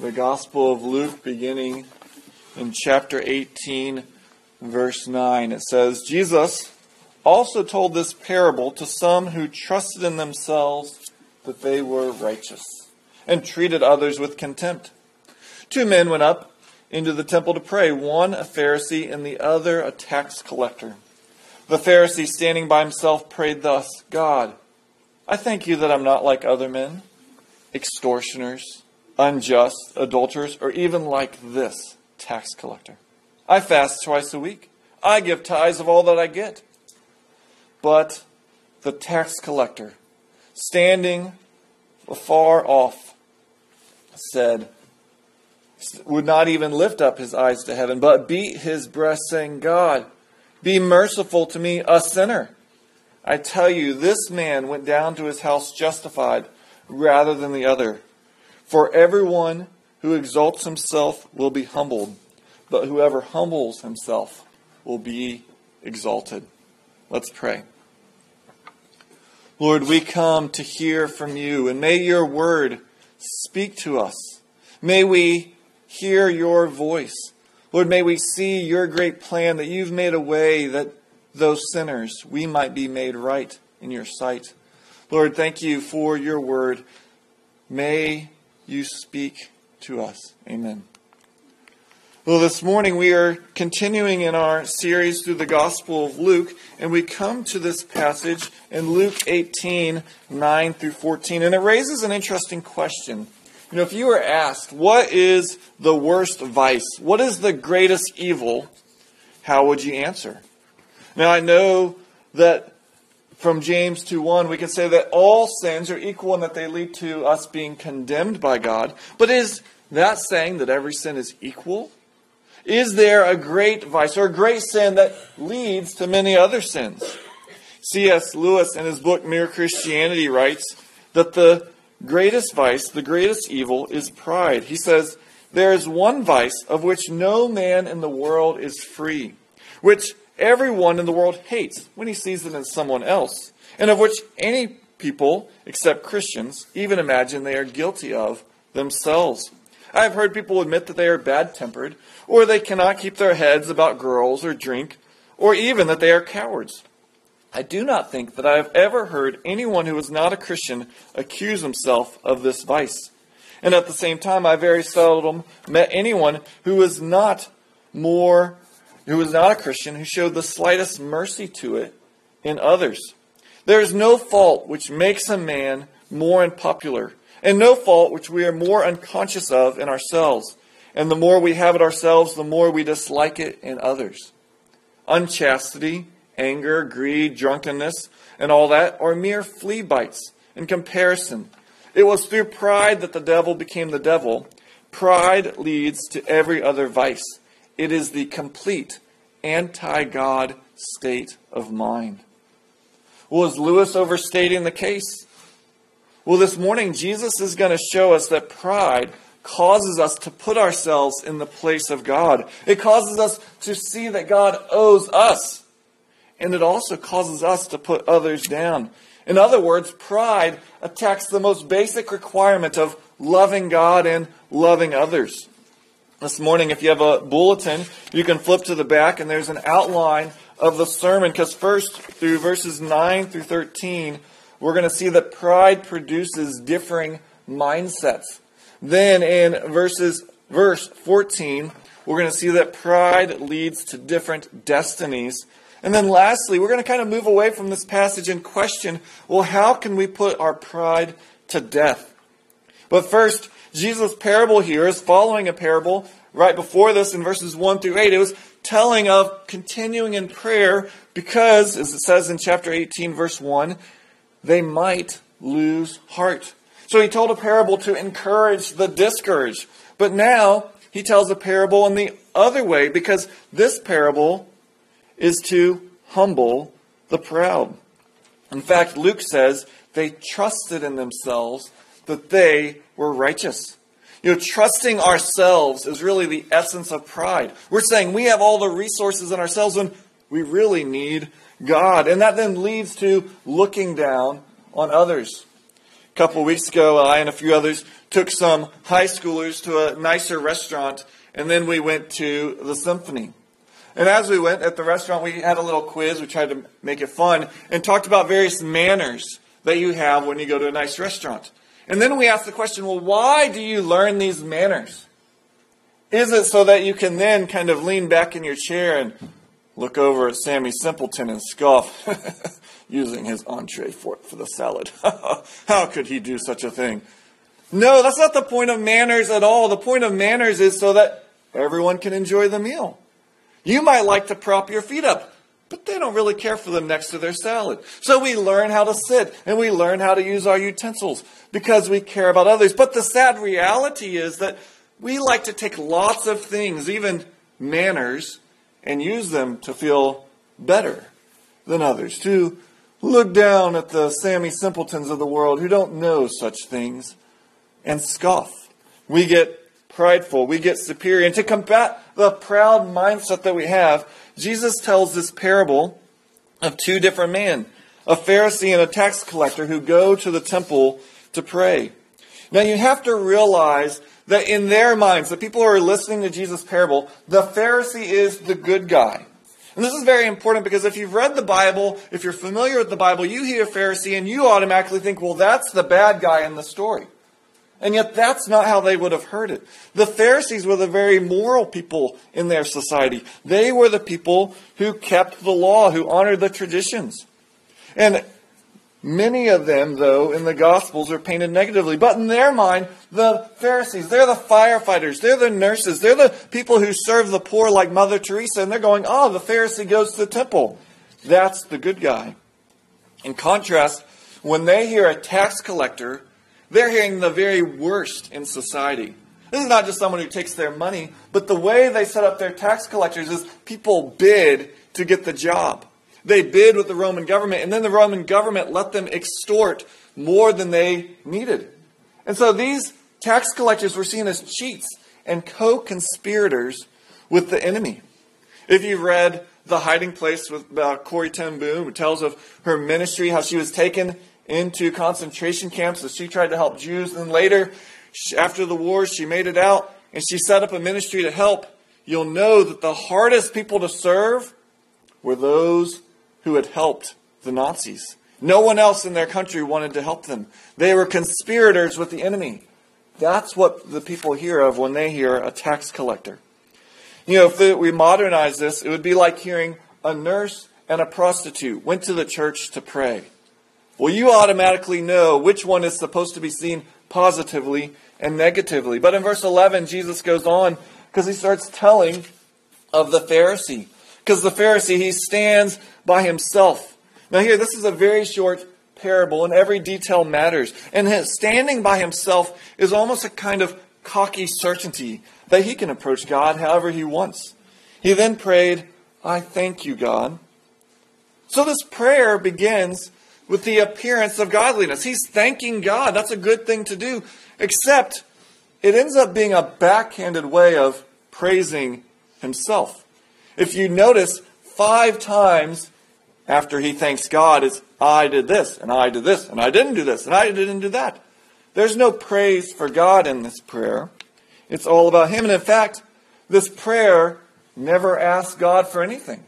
the Gospel of Luke, beginning in chapter 18, verse 9. It says, Jesus also told this parable to some who trusted in themselves that they were righteous and treated others with contempt. Two men went up into the temple to pray, one a Pharisee and the other a tax collector. The Pharisee, standing by himself, prayed thus God, I thank you that I'm not like other men, extortioners, unjust, adulterers, or even like this tax collector. I fast twice a week. I give tithes of all that I get. But the tax collector, standing afar off, said, would not even lift up his eyes to heaven, but beat his breast, saying, God, be merciful to me, a sinner. I tell you, this man went down to his house justified rather than the other. For everyone who exalts himself will be humbled, but whoever humbles himself will be exalted. Let's pray. Lord, we come to hear from you, and may your word speak to us. May we hear your voice. Lord, may we see your great plan that you've made a way that those sinners, we might be made right in your sight. Lord, thank you for your word. May you speak to us. Amen. Well, this morning we are continuing in our series through the Gospel of Luke, and we come to this passage in Luke 18 9 through 14, and it raises an interesting question. You know, if you were asked, what is the worst vice? What is the greatest evil? How would you answer? Now, I know that from James 2 1, we can say that all sins are equal and that they lead to us being condemned by God. But is that saying that every sin is equal? Is there a great vice or a great sin that leads to many other sins? C.S. Lewis, in his book Mere Christianity, writes that the greatest vice, the greatest evil, is pride. He says, There is one vice of which no man in the world is free, which everyone in the world hates when he sees it in someone else, and of which any people, except Christians, even imagine they are guilty of themselves. I have heard people admit that they are bad tempered, or they cannot keep their heads about girls or drink, or even that they are cowards. I do not think that I have ever heard anyone who is not a Christian accuse himself of this vice. And at the same time, I very seldom met anyone who is not more, who is not a Christian, who showed the slightest mercy to it in others. There is no fault which makes a man more unpopular and no fault which we are more unconscious of in ourselves. And the more we have it ourselves, the more we dislike it in others. Unchastity, anger, greed, drunkenness, and all that are mere flea bites in comparison. It was through pride that the devil became the devil. Pride leads to every other vice. It is the complete anti God state of mind. Was Lewis overstating the case? Well, this morning, Jesus is going to show us that pride causes us to put ourselves in the place of God. It causes us to see that God owes us. And it also causes us to put others down. In other words, pride attacks the most basic requirement of loving God and loving others. This morning, if you have a bulletin, you can flip to the back and there's an outline of the sermon because first through verses 9 through 13, we're going to see that pride produces differing mindsets. Then in verses verse 14, we're going to see that pride leads to different destinies. And then lastly, we're going to kind of move away from this passage and question, well, how can we put our pride to death? But first, Jesus' parable here is following a parable right before this in verses 1 through 8. It was telling of continuing in prayer because, as it says in chapter 18, verse 1, they might lose heart. So he told a parable to encourage the discouraged. But now he tells a parable in the other way because this parable is to humble the proud. In fact, Luke says they trusted in themselves that they were righteous. You know, trusting ourselves is really the essence of pride. We're saying we have all the resources in ourselves when we really need God. And that then leads to looking down on others. A couple weeks ago, I and a few others took some high schoolers to a nicer restaurant, and then we went to the symphony. And as we went at the restaurant, we had a little quiz. We tried to make it fun and talked about various manners that you have when you go to a nice restaurant. And then we ask the question, well, why do you learn these manners? Is it so that you can then kind of lean back in your chair and look over at Sammy Simpleton and scoff, using his entree fork for the salad? How could he do such a thing? No, that's not the point of manners at all. The point of manners is so that everyone can enjoy the meal. You might like to prop your feet up, but they don't really care for them next to their salad. So we learn how to sit and we learn how to use our utensils because we care about others. But the sad reality is that we like to take lots of things, even manners, and use them to feel better than others, to look down at the Sammy Simpletons of the world who don't know such things and scoff. We get prideful, we get superior. And to combat the proud mindset that we have, Jesus tells this parable of two different men, a Pharisee and a tax collector who go to the temple to pray. Now you have to realize that in their minds, the people who are listening to Jesus' parable, the Pharisee is the good guy. And this is very important because if you've read the Bible, if you're familiar with the Bible, you hear Pharisee and you automatically think, well, that's the bad guy in the story. And yet that's not how they would have heard it. The Pharisees were the very moral people in their society. They were the people who kept the law, who honored the traditions. And many of them, though, in the Gospels are painted negatively. But in their mind, the Pharisees, they're the firefighters, they're the nurses, they're the people who serve the poor like Mother Teresa, and they're going, oh, the Pharisee goes to the temple. That's the good guy. In contrast, when they hear a tax collector they're hearing the very worst in society. This is not just someone who takes their money, but the way they set up their tax collectors is people bid to get the job. They bid with the Roman government, and then the Roman government let them extort more than they needed. And so these tax collectors were seen as cheats and co conspirators with the enemy. If you've read The Hiding Place with uh, Corrie ten Boom, who tells of her ministry, how she was taken into concentration camps as she tried to help Jews. And later, after the war, she made it out and she set up a ministry to help. You'll know that the hardest people to serve were those who had helped the Nazis. No one else in their country wanted to help them. They were conspirators with the enemy. That's what the people hear of when they hear a tax collector. You know, if we modernize this, it would be like hearing a nurse and a prostitute went to the church to pray. Well, you automatically know which one is supposed to be seen positively and negatively. But in verse 11, Jesus goes on because he starts telling of the Pharisee. Because the Pharisee, he stands by himself. Now, here, this is a very short parable, and every detail matters. And his standing by himself is almost a kind of cocky certainty that he can approach God however he wants. He then prayed, I thank you, God. So this prayer begins with the appearance of godliness. He's thanking God. That's a good thing to do. Except it ends up being a backhanded way of praising himself. If you notice, five times after he thanks God, it's I did this, and I did this, and I didn't do this, and I didn't do that. There's no praise for God in this prayer. It's all about him. And in fact, this prayer never asks God for anything.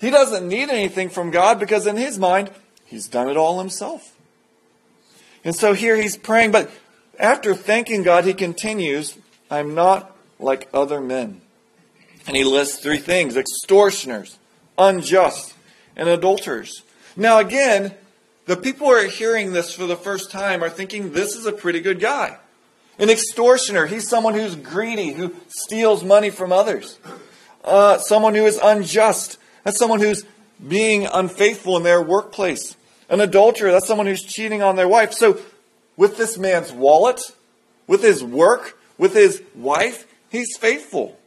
He doesn't need anything from God because in his mind, He's done it all himself. And so here he's praying, but after thanking God, he continues, I'm not like other men. And he lists three things extortioners, unjust, and adulterers. Now, again, the people who are hearing this for the first time are thinking this is a pretty good guy. An extortioner, he's someone who's greedy, who steals money from others. Uh, someone who is unjust, that's someone who's being unfaithful in their workplace. An adulterer, that's someone who's cheating on their wife. So, with this man's wallet, with his work, with his wife, he's faithful.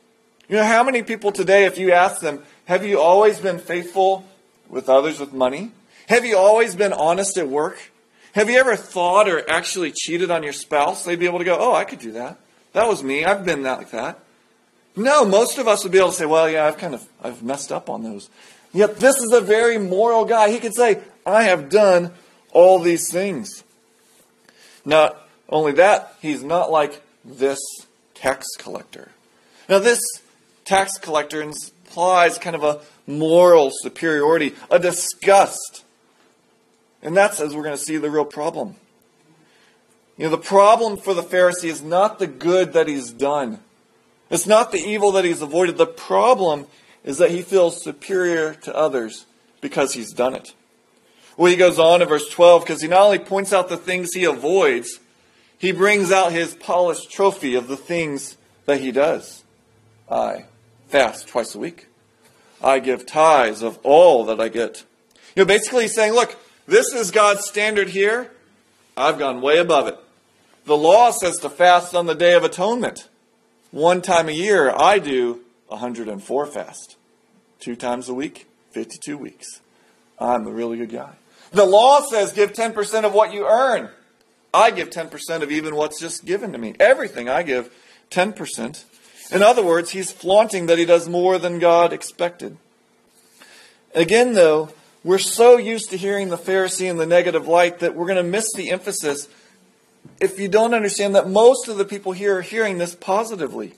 You know, how many people today, if you ask them, have you always been faithful with others with money? Have you always been honest at work? Have you ever thought or actually cheated on your spouse? They'd be able to go, oh, I could do that. That was me. I've been that like that. No, most of us would be able to say, well, yeah, I've kind of, I've messed up on those. Yet this is a very moral guy. He could say, I have done all these things. Not only that, he's not like this tax collector. Now, this tax collector implies kind of a moral superiority, a disgust. And that's, as we're going to see, the real problem. You know, the problem for the Pharisee is not the good that he's done. It's not the evil that he's avoided. The problem is that he feels superior to others because he's done it. Well, he goes on in verse 12 because he not only points out the things he avoids, he brings out his polished trophy of the things that he does. I fast twice a week. I give tithes of all that I get. You know, basically he's saying, look, this is God's standard here. I've gone way above it. The law says to fast on the Day of Atonement. One time a year, I do 104 fast. Two times a week, 52 weeks. I'm a really good guy. The law says give 10% of what you earn. I give 10% of even what's just given to me. Everything I give 10%. In other words, he's flaunting that he does more than God expected. Again, though, we're so used to hearing the Pharisee in the negative light that we're going to miss the emphasis if you don't understand that most of the people here are hearing this positively.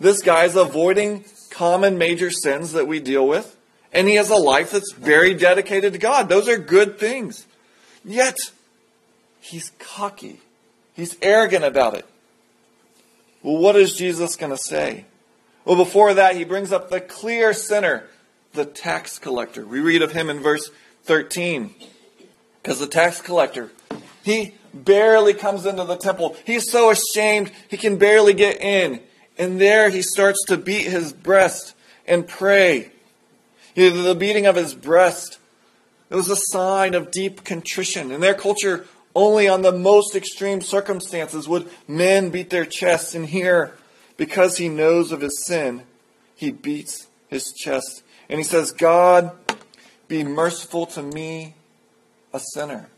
This guy is avoiding common major sins that we deal with, and he has a life that's very dedicated to God. Those are good things. Yet, he's cocky, he's arrogant about it. Well, what is Jesus going to say? Well, before that, he brings up the clear sinner, the tax collector. We read of him in verse 13. Because the tax collector, he barely comes into the temple. He's so ashamed he can barely get in. And there he starts to beat his breast and pray. The beating of his breast it was a sign of deep contrition. In their culture, only on the most extreme circumstances would men beat their chests. And here, because he knows of his sin, he beats his chest. And he says, God, be merciful to me, a sinner.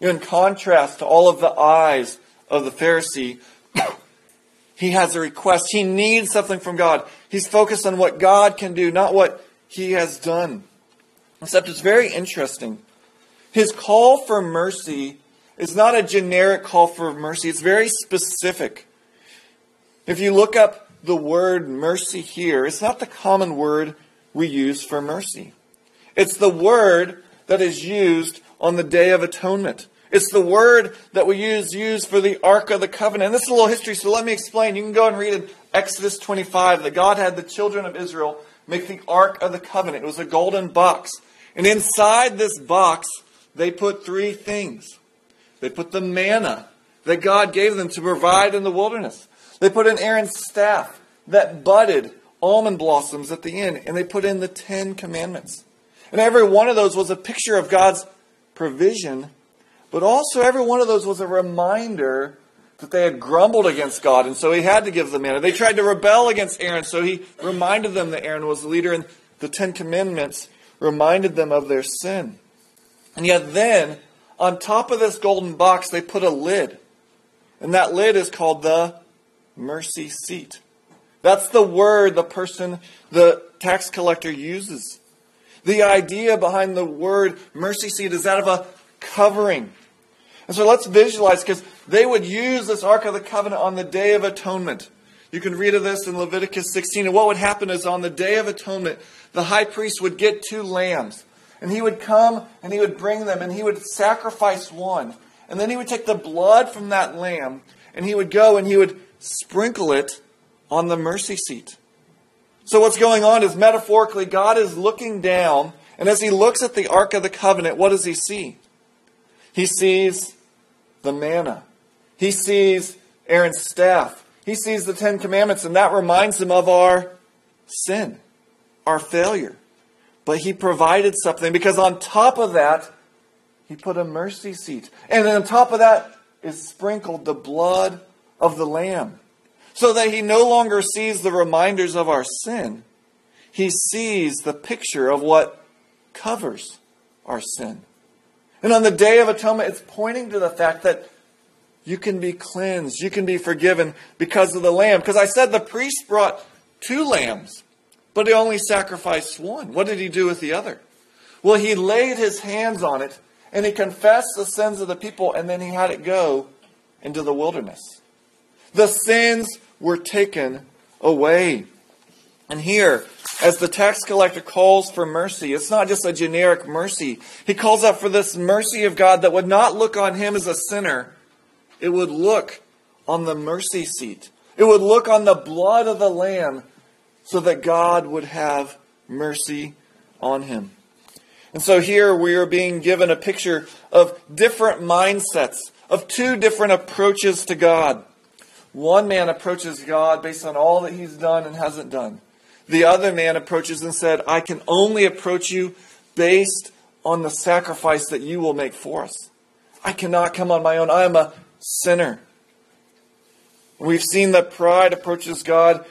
In contrast to all of the eyes of the Pharisee, he has a request. He needs something from God. He's focused on what God can do, not what he has done. Except it's very interesting. His call for mercy is not a generic call for mercy, it's very specific. If you look up the word mercy here, it's not the common word we use for mercy. It's the word that is used on the Day of Atonement. It's the word that we use used for the Ark of the Covenant. And this is a little history, so let me explain. You can go and read in Exodus 25 that God had the children of Israel make the Ark of the Covenant. It was a golden box. And inside this box, they put three things. They put the manna that God gave them to provide in the wilderness. They put in Aaron's staff that budded almond blossoms at the end, and they put in the Ten Commandments. And every one of those was a picture of God's provision, but also every one of those was a reminder that they had grumbled against God, and so he had to give them manna. They tried to rebel against Aaron, so he reminded them that Aaron was the leader, and the Ten Commandments reminded them of their sin. And yet then, on top of this golden box, they put a lid. And that lid is called the mercy seat. That's the word the person, the tax collector uses. The idea behind the word mercy seat is that of a covering. And so let's visualize because they would use this Ark of the Covenant on the Day of Atonement. You can read of this in Leviticus 16. And what would happen is on the Day of Atonement, the high priest would get two lambs. And he would come and he would bring them and he would sacrifice one. And then he would take the blood from that lamb and he would go and he would sprinkle it on the mercy seat. So what's going on is metaphorically, God is looking down, and as he looks at the Ark of the Covenant, what does he see? He sees the manna. He sees Aaron's staff. He sees the Ten Commandments, and that reminds him of our sin, our failure. But he provided something because on top of that, he put a mercy seat. And on top of that is sprinkled the blood of the Lamb so that he no longer sees the reminders of our sin. He sees the picture of what covers our sin. And on the Day of Atonement, it's pointing to the fact that you can be cleansed, you can be forgiven because of the lamb. Because I said the priest brought two lambs, but he only sacrificed one. What did he do with the other? Well, he laid his hands on it and he confessed the sins of the people and then he had it go into the wilderness. The sins were taken away. And here, as the tax collector calls for mercy, it's not just a generic mercy. He calls out for this mercy of God that would not look on him as a sinner. It would look on the mercy seat. It would look on the blood of the Lamb so that God would have mercy on him. And so here we are being given a picture of different mindsets, of two different approaches to God. One man approaches God based on all that he's done and hasn't done. The other man approaches and said, I can only approach you based on the sacrifice that you will make for us. I cannot come on my own. I am a sinner. We've seen that pride approaches God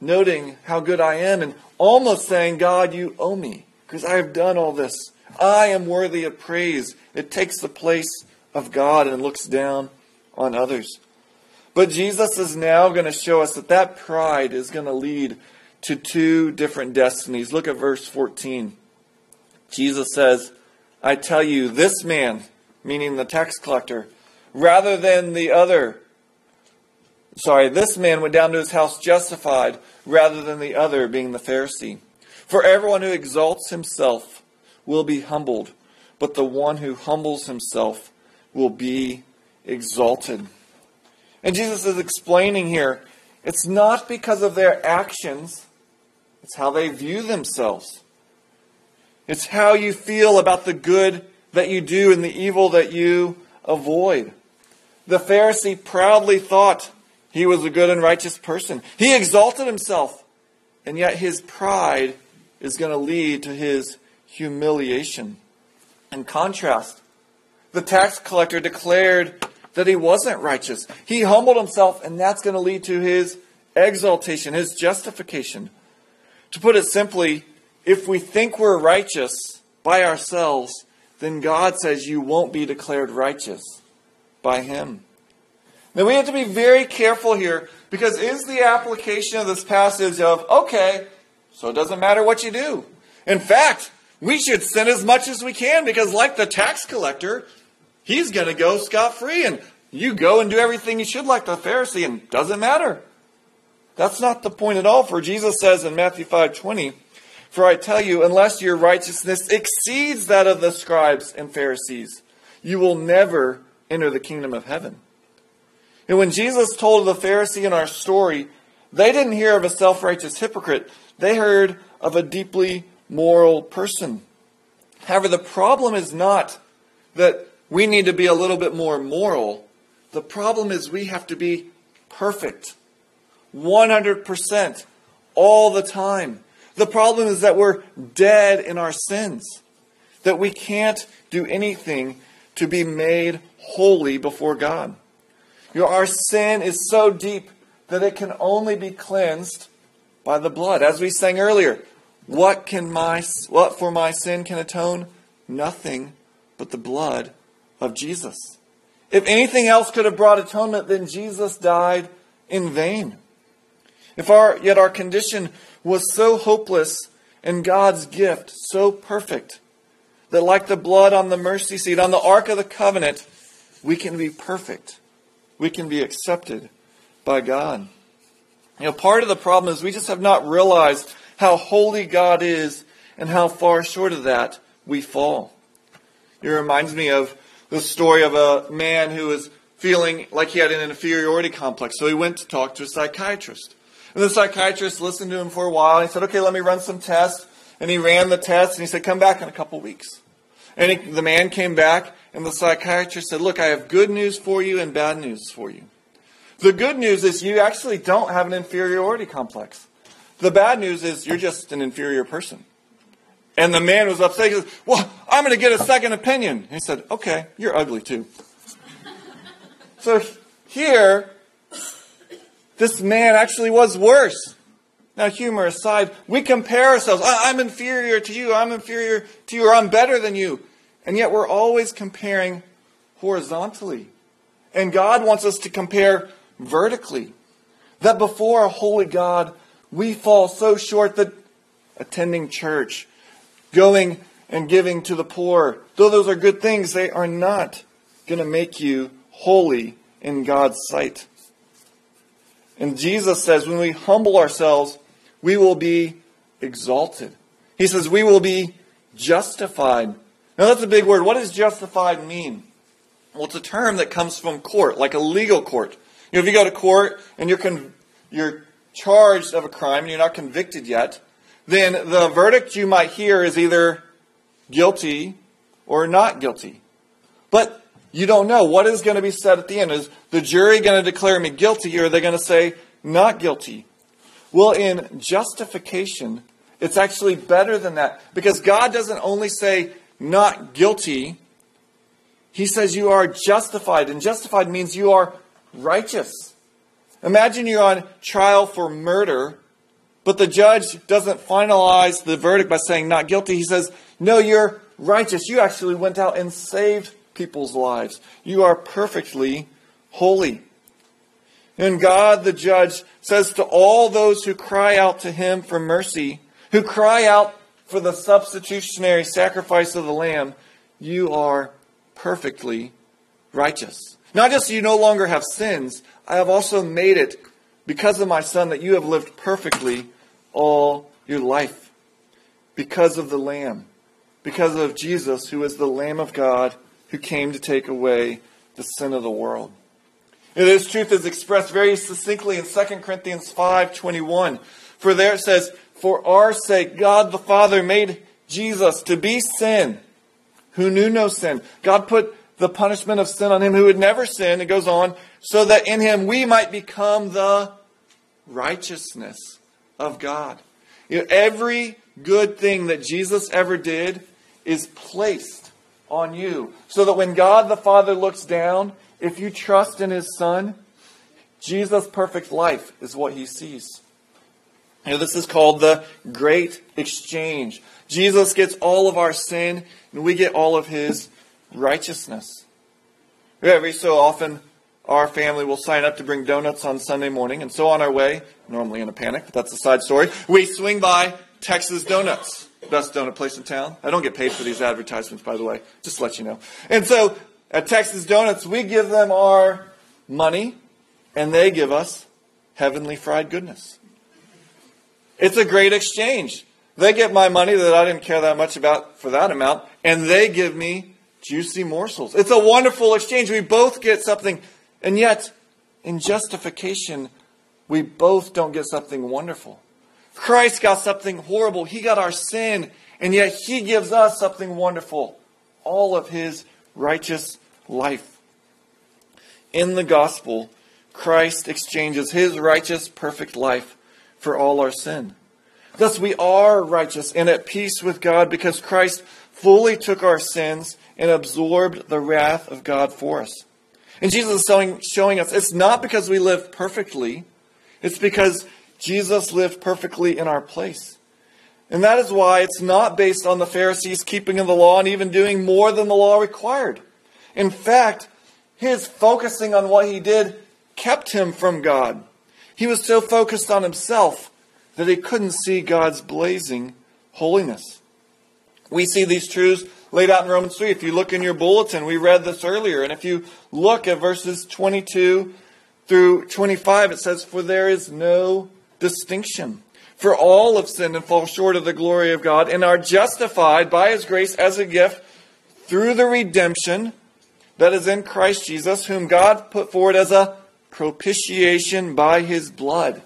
noting how good I am and almost saying, God, you owe me because I have done all this. I am worthy of praise. It takes the place of God and looks down on others. But Jesus is now going to show us that that pride is going to lead to two different destinies. Look at verse 14. Jesus says, I tell you, this man, meaning the tax collector, rather than the other, sorry, this man went down to his house justified rather than the other, being the Pharisee. For everyone who exalts himself will be humbled, but the one who humbles himself will be exalted. And Jesus is explaining here it's not because of their actions it's how they view themselves. It's how you feel about the good that you do and the evil that you avoid. The Pharisee proudly thought he was a good and righteous person. He exalted himself, and yet his pride is going to lead to his humiliation. In contrast, the tax collector declared that he wasn't righteous. He humbled himself, and that's going to lead to his exaltation, his justification. To put it simply, if we think we're righteous by ourselves, then God says you won't be declared righteous by Him. Now we have to be very careful here because is the application of this passage of, okay, so it doesn't matter what you do. In fact, we should sin as much as we can because, like the tax collector, he's going to go scot free and you go and do everything you should like the Pharisee and doesn't matter. That's not the point at all, for Jesus says in Matthew 5:20, "For I tell you, unless your righteousness exceeds that of the scribes and Pharisees, you will never enter the kingdom of heaven." And when Jesus told the Pharisee in our story, they didn't hear of a self-righteous hypocrite. They heard of a deeply moral person. However, the problem is not that we need to be a little bit more moral. The problem is we have to be perfect. 100% all the time. The problem is that we're dead in our sins, that we can't do anything to be made holy before God. You know, our sin is so deep that it can only be cleansed by the blood. As we sang earlier, what can my what for my sin can atone? Nothing but the blood of Jesus. If anything else could have brought atonement, then Jesus died in vain. If our, yet our condition was so hopeless and God's gift so perfect that, like the blood on the mercy seat, on the Ark of the Covenant, we can be perfect. We can be accepted by God. You know, part of the problem is we just have not realized how holy God is and how far short of that we fall. It reminds me of the story of a man who was feeling like he had an inferiority complex, so he went to talk to a psychiatrist. And the psychiatrist listened to him for a while. And he said, okay, let me run some tests. And he ran the tests and he said, come back in a couple weeks. And he, the man came back and the psychiatrist said, look, I have good news for you and bad news for you. The good news is you actually don't have an inferiority complex. The bad news is you're just an inferior person. And the man was upset. He said, well, I'm going to get a second opinion. He said, okay, you're ugly too. so here, this man actually was worse. Now, humor aside, we compare ourselves. I'm inferior to you, I'm inferior to you, or I'm better than you. And yet we're always comparing horizontally. And God wants us to compare vertically. That before a holy God, we fall so short that attending church, going and giving to the poor, though those are good things, they are not going to make you holy in God's sight. And Jesus says when we humble ourselves, we will be exalted. He says we will be justified. Now that's a big word. What does justified mean? Well, it's a term that comes from court, like a legal court. You know, if you go to court and you're con- you're charged of a crime and you're not convicted yet, then the verdict you might hear is either guilty or not guilty. But you don't know what is going to be said at the end. Is the jury going to declare me guilty or are they going to say not guilty? Well, in justification, it's actually better than that because God doesn't only say not guilty, He says you are justified. And justified means you are righteous. Imagine you're on trial for murder, but the judge doesn't finalize the verdict by saying not guilty. He says, No, you're righteous. You actually went out and saved people's lives. You are perfectly holy. And God, the judge, says to all those who cry out to him for mercy, who cry out for the substitutionary sacrifice of the Lamb, you are perfectly righteous. Not just you no longer have sins, I have also made it because of my Son that you have lived perfectly all your life. Because of the Lamb. Because of Jesus, who is the Lamb of God who came to take away the sin of the world. This truth is expressed very succinctly in 2 Corinthians 5:21. For there it says, "For our sake God the Father made Jesus to be sin, who knew no sin." God put the punishment of sin on him who had never sinned. It goes on, so that in him we might become the righteousness of God. You know, every good thing that Jesus ever did is placed on you. So that when God the Father looks down, if you trust in his Son, Jesus' perfect life is what he sees. You know, this is called the great exchange. Jesus gets all of our sin, and we get all of his righteousness. Every so often, our family will sign up to bring donuts on Sunday morning, and so on our way, normally in a panic, but that's a side story, we swing by Texas Donuts, best donut place in town. I don't get paid for these advertisements, by the way, just to let you know. And so, at Texas Donuts, we give them our money, and they give us heavenly fried goodness. It's a great exchange. They get my money that I didn't care that much about for that amount, and they give me juicy morsels. It's a wonderful exchange. We both get something. And yet, in justification, we both don't get something wonderful. Christ got something horrible. He got our sin, and yet He gives us something wonderful all of His righteous life. In the gospel, Christ exchanges His righteous, perfect life for all our sin. Thus, we are righteous and at peace with God because Christ fully took our sins and absorbed the wrath of God for us. And Jesus is showing, us it's not because we live perfectly, it's because Jesus lived perfectly in our place. And that is why it's not based on the Pharisees keeping of the law and even doing more than the law required. In fact, his focusing on what he did kept him from God. He was so focused on himself that he couldn't see God's blazing holiness. We see these truths laid out in Romans 3. If you look in your bulletin, we read this earlier. And if you look at verses 22 through 25, it says, For there is no distinction. For all have sinned and fall short of the glory of God and are justified by his grace as a gift through the redemption that is in Christ Jesus, whom God put forward as a propitiation by his blood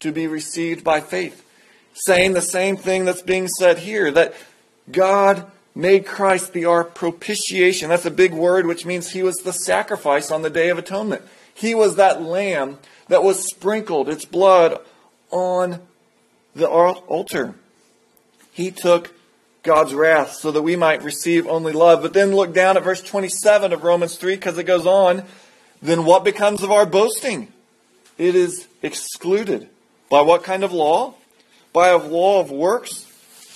to be received by faith. Saying the same thing that's being said here that God made Christ be our propitiation. That's a big word, which means he was the sacrifice on the Day of Atonement. He was that lamb that was sprinkled, its blood, on the altar. He took God's wrath so that we might receive only love. But then look down at verse 27 of Romans 3 because it goes on. Then what becomes of our boasting? It is excluded. By what kind of law? By a law of works?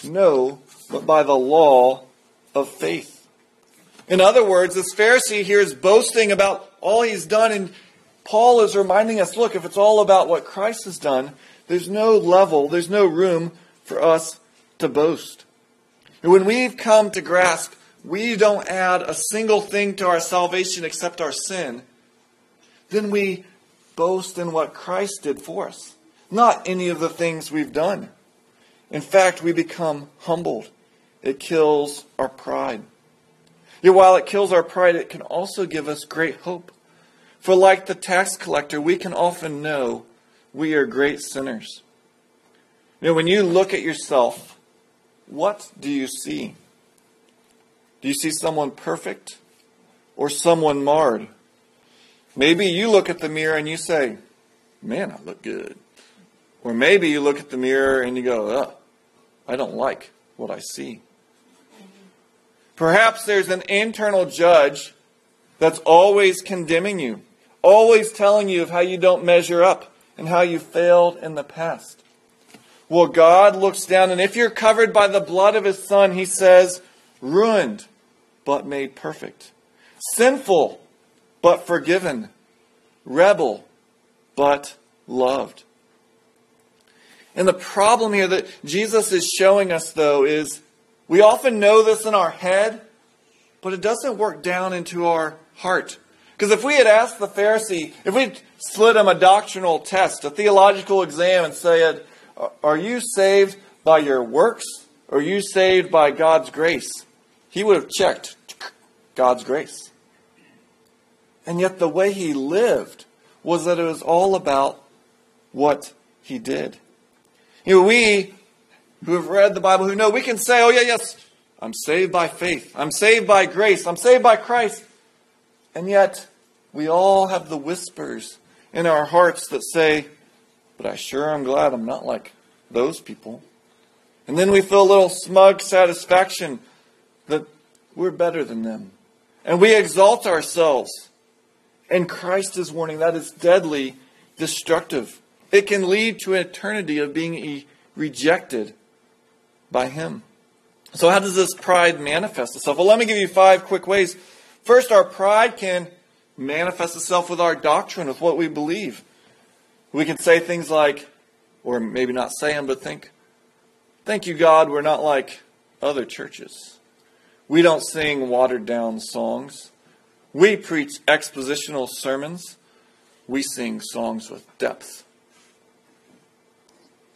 No, but by the law of faith. In other words, this Pharisee here is boasting about all he's done, and Paul is reminding us look, if it's all about what Christ has done, there's no level, there's no room for us to boast. And when we've come to grasp we don't add a single thing to our salvation except our sin, then we boast in what Christ did for us, not any of the things we've done. In fact, we become humbled. It kills our pride. Yet while it kills our pride, it can also give us great hope. For like the tax collector, we can often know we are great sinners. You know, when you look at yourself, what do you see? Do you see someone perfect or someone marred? Maybe you look at the mirror and you say, Man, I look good. Or maybe you look at the mirror and you go, Ugh, I don't like what I see. Perhaps there's an internal judge that's always condemning you, always telling you of how you don't measure up and how you failed in the past. Well, God looks down, and if you're covered by the blood of His Son, He says, ruined, but made perfect, sinful, but forgiven, rebel, but loved. And the problem here that Jesus is showing us, though, is we often know this in our head, but it doesn't work down into our heart. Because if we had asked the Pharisee, if we'd slid him a doctrinal test, a theological exam, and said, Are you saved by your works, or are you saved by God's grace? He would have checked God's grace. And yet, the way he lived was that it was all about what he did. You know, we who have read the Bible, who know we can say, oh, yeah, yes, I'm saved by faith. I'm saved by grace. I'm saved by Christ. And yet, we all have the whispers in our hearts that say, but I sure am glad I'm not like those people. And then we feel a little smug satisfaction that we're better than them. And we exalt ourselves. And Christ is warning that is deadly destructive. It can lead to an eternity of being rejected by Him. So, how does this pride manifest itself? Well, let me give you five quick ways. First, our pride can manifest itself with our doctrine, with what we believe. We can say things like, or maybe not say them, but think, Thank you, God, we're not like other churches. We don't sing watered down songs. We preach expositional sermons. We sing songs with depth.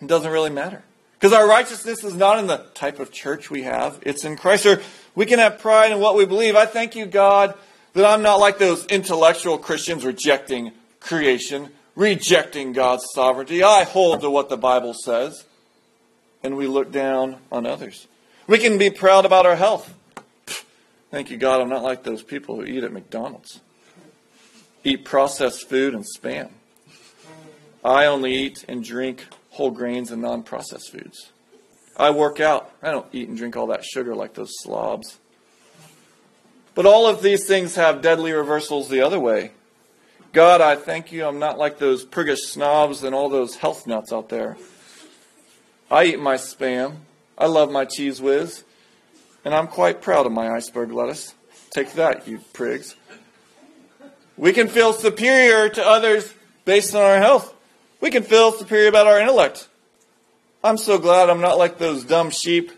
It doesn't really matter. Because our righteousness is not in the type of church we have, it's in Christ. Or we can have pride in what we believe. I thank you, God, that I'm not like those intellectual Christians rejecting creation, rejecting God's sovereignty. I hold to what the Bible says, and we look down on others. We can be proud about our health. Thank you, God, I'm not like those people who eat at McDonald's, eat processed food and spam. I only eat and drink whole grains and non processed foods. I work out. I don't eat and drink all that sugar like those slobs. But all of these things have deadly reversals the other way. God, I thank you. I'm not like those priggish snobs and all those health nuts out there. I eat my spam. I love my Cheez Whiz. And I'm quite proud of my iceberg lettuce. Take that, you prigs. We can feel superior to others based on our health. We can feel superior about our intellect. I'm so glad I'm not like those dumb sheep,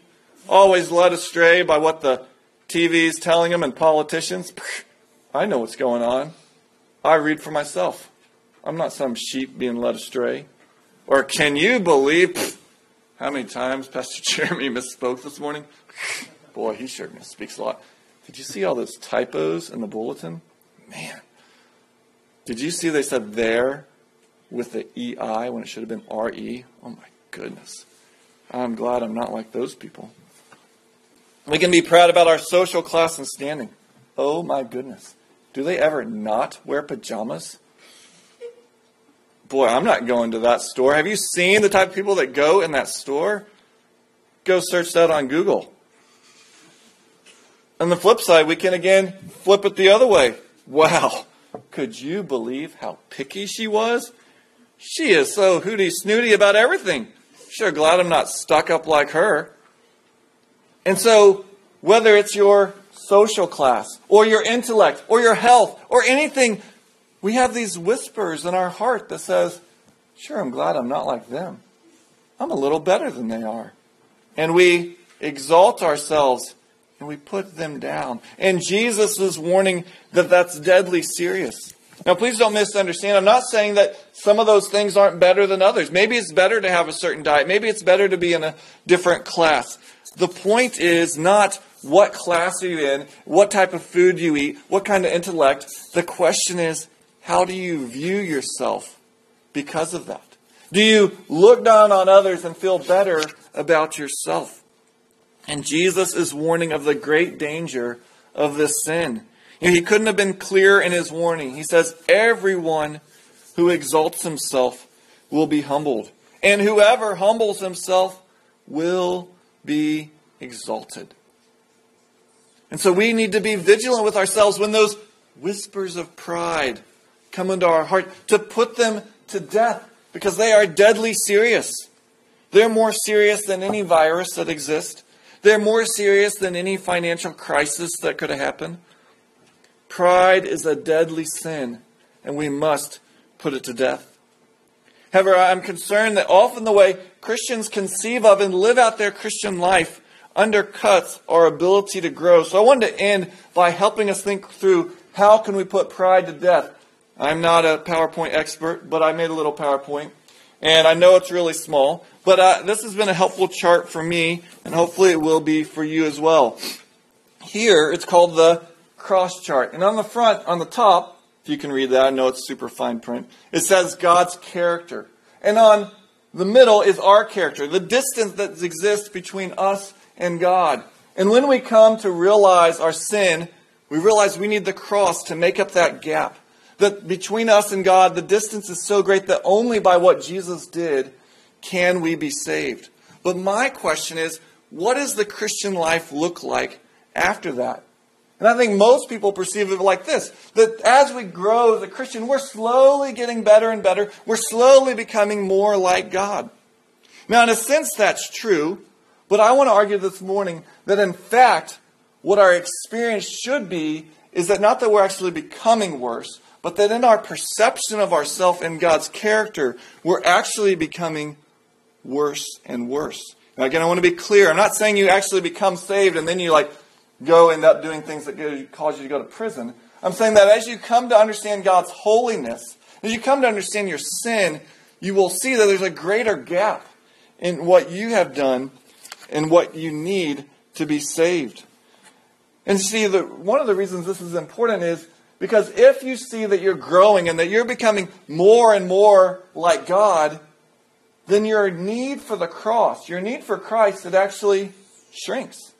always led astray by what the TV is telling them and politicians. I know what's going on. I read for myself. I'm not some sheep being led astray. Or can you believe how many times Pastor Jeremy misspoke this morning? Boy, he sure misspeaks a lot. Did you see all those typos in the bulletin? Man. Did you see they said there with the EI when it should have been RE. Oh my goodness. I'm glad I'm not like those people. We can be proud about our social class and standing. Oh my goodness. Do they ever not wear pajamas? Boy, I'm not going to that store. Have you seen the type of people that go in that store? Go search that on Google. On the flip side, we can again flip it the other way. Wow, could you believe how picky she was? She is so hooty snooty about everything. Sure glad I'm not stuck up like her. And so, whether it's your social class, or your intellect, or your health, or anything, we have these whispers in our heart that says, Sure, I'm glad I'm not like them. I'm a little better than they are. And we exalt ourselves and we put them down. And Jesus is warning that that's deadly serious. Now, please don't misunderstand. I'm not saying that some of those things aren't better than others. Maybe it's better to have a certain diet. Maybe it's better to be in a different class. The point is not what class are you in, what type of food you eat, what kind of intellect. The question is, how do you view yourself because of that? Do you look down on others and feel better about yourself? And Jesus is warning of the great danger of this sin. You know, he couldn't have been clearer in his warning. He says, Everyone who exalts himself will be humbled, and whoever humbles himself will be exalted. And so we need to be vigilant with ourselves when those whispers of pride come into our heart to put them to death because they are deadly serious. They're more serious than any virus that exists. They're more serious than any financial crisis that could have happened. Pride is a deadly sin, and we must put it to death. However, I'm concerned that often the way Christians conceive of and live out their Christian life undercuts our ability to grow. So I wanted to end by helping us think through how can we put pride to death. I'm not a PowerPoint expert, but I made a little PowerPoint, and I know it's really small. But uh, this has been a helpful chart for me, and hopefully it will be for you as well. Here, it's called the cross chart. And on the front, on the top, if you can read that, I know it's super fine print, it says God's character. And on the middle is our character, the distance that exists between us and God. And when we come to realize our sin, we realize we need the cross to make up that gap. That between us and God, the distance is so great that only by what Jesus did can we be saved. But my question is, what does the Christian life look like after that? And I think most people perceive it like this that as we grow as a Christian, we're slowly getting better and better. We're slowly becoming more like God. Now, in a sense, that's true, but I want to argue this morning that in fact, what our experience should be is that not that we're actually becoming worse, but that in our perception of ourselves and God's character, we're actually becoming worse and worse. Now, again, I want to be clear. I'm not saying you actually become saved and then you like go end up doing things that cause you to go to prison. I'm saying that as you come to understand God's holiness, as you come to understand your sin, you will see that there's a greater gap in what you have done and what you need to be saved. And see, the, one of the reasons this is important is because if you see that you're growing and that you're becoming more and more like God, then your need for the cross, your need for Christ, it actually shrinks.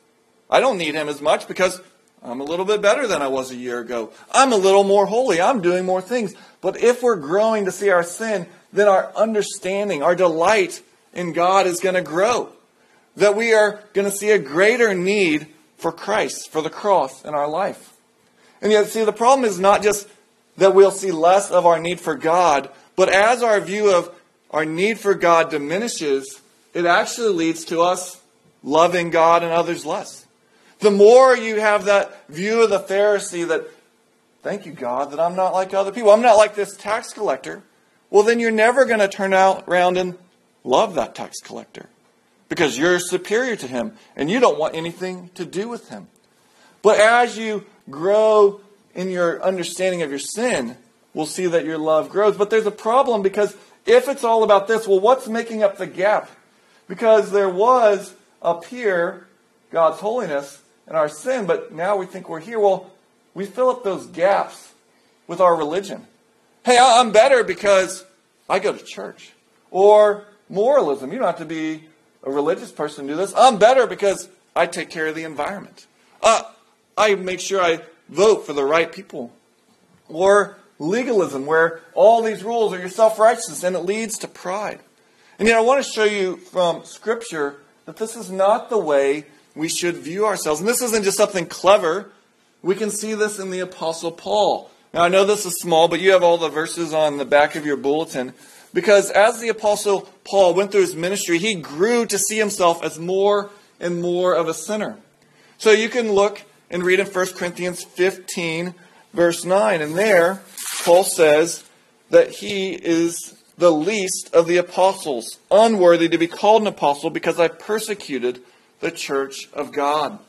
I don't need Him as much because I'm a little bit better than I was a year ago. I'm a little more holy. I'm doing more things. But if we're growing to see our sin, then our understanding, our delight in God is going to grow that we are going to see a greater need for Christ, for the cross in our life. And yet, see, the problem is not just that we'll see less of our need for God, but as our view of our need for God diminishes, it actually leads to us loving God and others less. The more you have that view of the Pharisee that, thank you, God, that I'm not like other people, I'm not like this tax collector, well, then you're never going to turn out around and love that tax collector because you're superior to him and you don't want anything to do with him. But as you grow in your understanding of your sin, we'll see that your love grows. But there's a problem because if it's all about this, well, what's making up the gap? Because there was up here God's holiness and our sin, but now we think we're here. Well, we fill up those gaps with our religion. Hey, I'm better because I go to church. Or moralism. You don't have to be a religious person to do this. I'm better because I take care of the environment. Uh, I make sure I vote for the right people. Or legalism, where all these rules are your self righteousness and it leads to pride. And yet, I want to show you from Scripture that this is not the way we should view ourselves. And this isn't just something clever. We can see this in the Apostle Paul. Now, I know this is small, but you have all the verses on the back of your bulletin. Because as the Apostle Paul went through his ministry, he grew to see himself as more and more of a sinner. So you can look and read in 1 Corinthians 15, verse 9. And there, Paul says that he is the least of the apostles, unworthy to be called an apostle because I persecuted the church of God.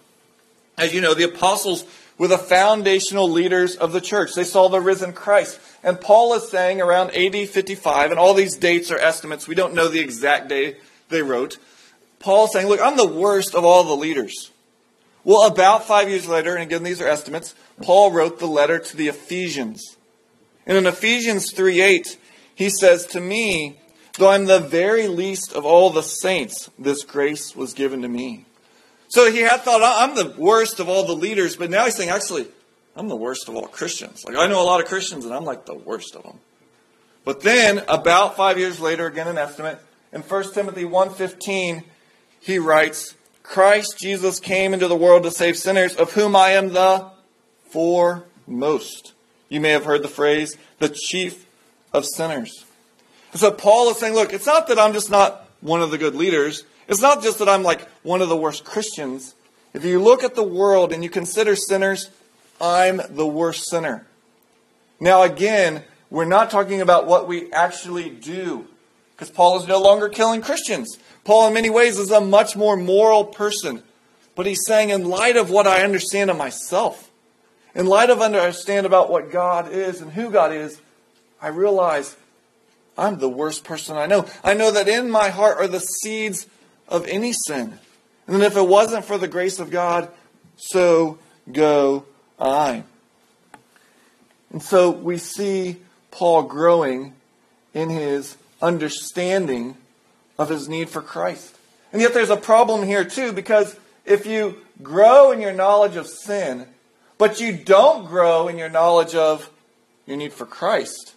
As you know, the apostles were the foundational leaders of the church. They saw the risen Christ. And Paul is saying around AD 55, and all these dates are estimates. We don't know the exact day they wrote. Paul saying, Look, I'm the worst of all the leaders. Well, about five years later, and again, these are estimates, Paul wrote the letter to the Ephesians. And in Ephesians 3 8, he says, To me, though I'm the very least of all the saints, this grace was given to me. So he had thought, I'm the worst of all the leaders, but now he's saying, actually, I'm the worst of all Christians. Like, I know a lot of Christians, and I'm like the worst of them. But then, about five years later, again an estimate, in 1 Timothy 1.15, he writes, Christ Jesus came into the world to save sinners, of whom I am the foremost. You may have heard the phrase, the chief of sinners. And so Paul is saying, look, it's not that I'm just not one of the good leaders. It's not just that I'm like one of the worst Christians. If you look at the world and you consider sinners, I'm the worst sinner. Now, again, we're not talking about what we actually do, because Paul is no longer killing Christians. Paul, in many ways, is a much more moral person. But he's saying, in light of what I understand of myself, in light of understand about what God is and who God is, I realize I'm the worst person I know. I know that in my heart are the seeds of any sin. And if it wasn't for the grace of God, so go I. And so we see Paul growing in his understanding of his need for Christ. And yet there's a problem here too, because if you grow in your knowledge of sin, but you don't grow in your knowledge of your need for Christ,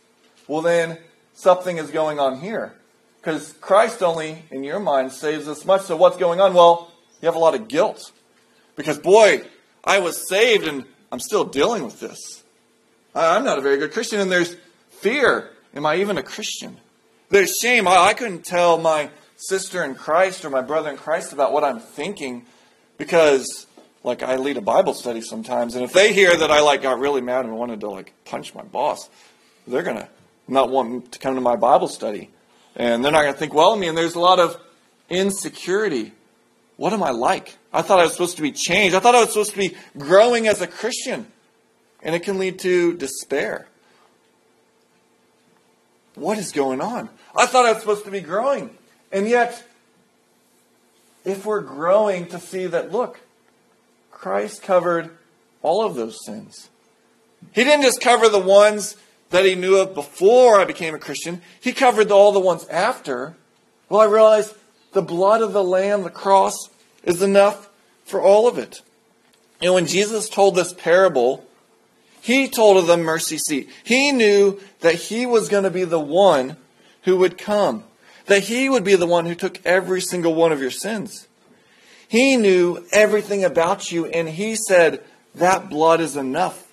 well, then something is going on here. Because Christ only, in your mind, saves us much. So what's going on? Well, you have a lot of guilt. Because, boy, I was saved and I'm still dealing with this. I'm not a very good Christian. And there's fear. Am I even a Christian? There's shame. I, couldn't tell my sister in Christ or my brother in Christ about what I'm thinking because, like, I lead a Bible study sometimes. And if they hear that I, like, got really mad and wanted to, like, punch my boss, they're going to not want to come to my Bible study. And they're not going to think well of me. And there's a lot of insecurity. What am I like? I thought I was supposed to be changed. I thought I was supposed to be growing as a Christian. And it can lead to despair. What is going on? I thought I was supposed to be growing. And yet, if we're growing to see that, look, Christ covered all of those sins. He didn't just cover the ones that he knew of before I became a Christian, he covered all the ones after. Well, I realized the blood of the Lamb, the cross, is enough for all of it. And when Jesus told this parable, he told of the mercy seat. He knew that he was going to be the one who would come, that he would be the one who took every single one of your sins. He knew everything about you, and he said, That blood is enough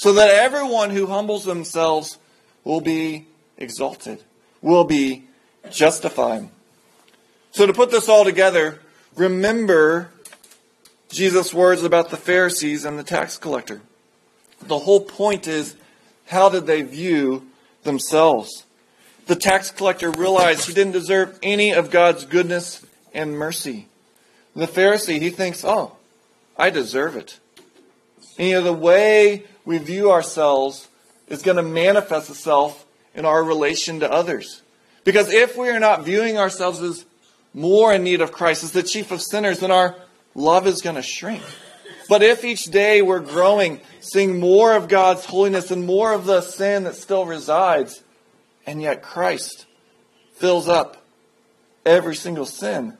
so that everyone who humbles themselves will be exalted, will be justified. So, to put this all together, remember Jesus' words about the Pharisees and the tax collector. The whole point is how did they view themselves? The tax collector realized he didn't deserve any of God's goodness and mercy. The Pharisee, he thinks, oh, I deserve it. And you know, the way we view ourselves is going to manifest itself in our relation to others. Because if we are not viewing ourselves as more in need of Christ, as the chief of sinners, then our love is going to shrink. But if each day we're growing, seeing more of God's holiness and more of the sin that still resides, and yet Christ fills up every single sin,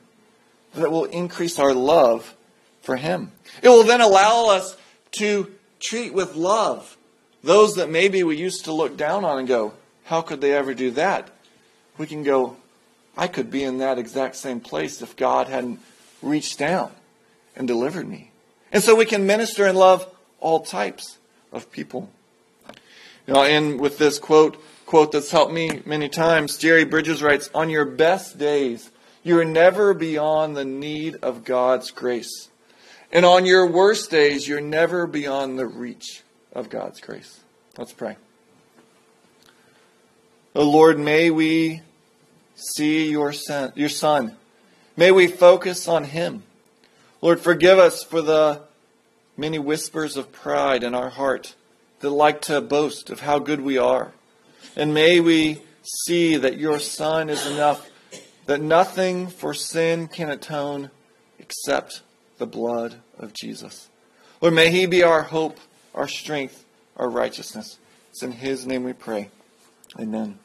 that will increase our love for Him. It will then allow us to treat with love those that maybe we used to look down on and go, how could they ever do that? We can go, I could be in that exact same place if God hadn't reached down and delivered me. And so we can minister and love all types of people. You know, and with this quote, quote that's helped me many times, Jerry Bridges writes, On your best days, you are never beyond the need of God's grace. And on your worst days, you're never beyond the reach of God's grace. Let's pray. Oh Lord, may we see your son, your son. May we focus on him. Lord, forgive us for the many whispers of pride in our heart that like to boast of how good we are. And may we see that your Son is enough, that nothing for sin can atone except the blood of Jesus. Lord, may he be our hope, our strength, our righteousness. It's in his name we pray. Amen.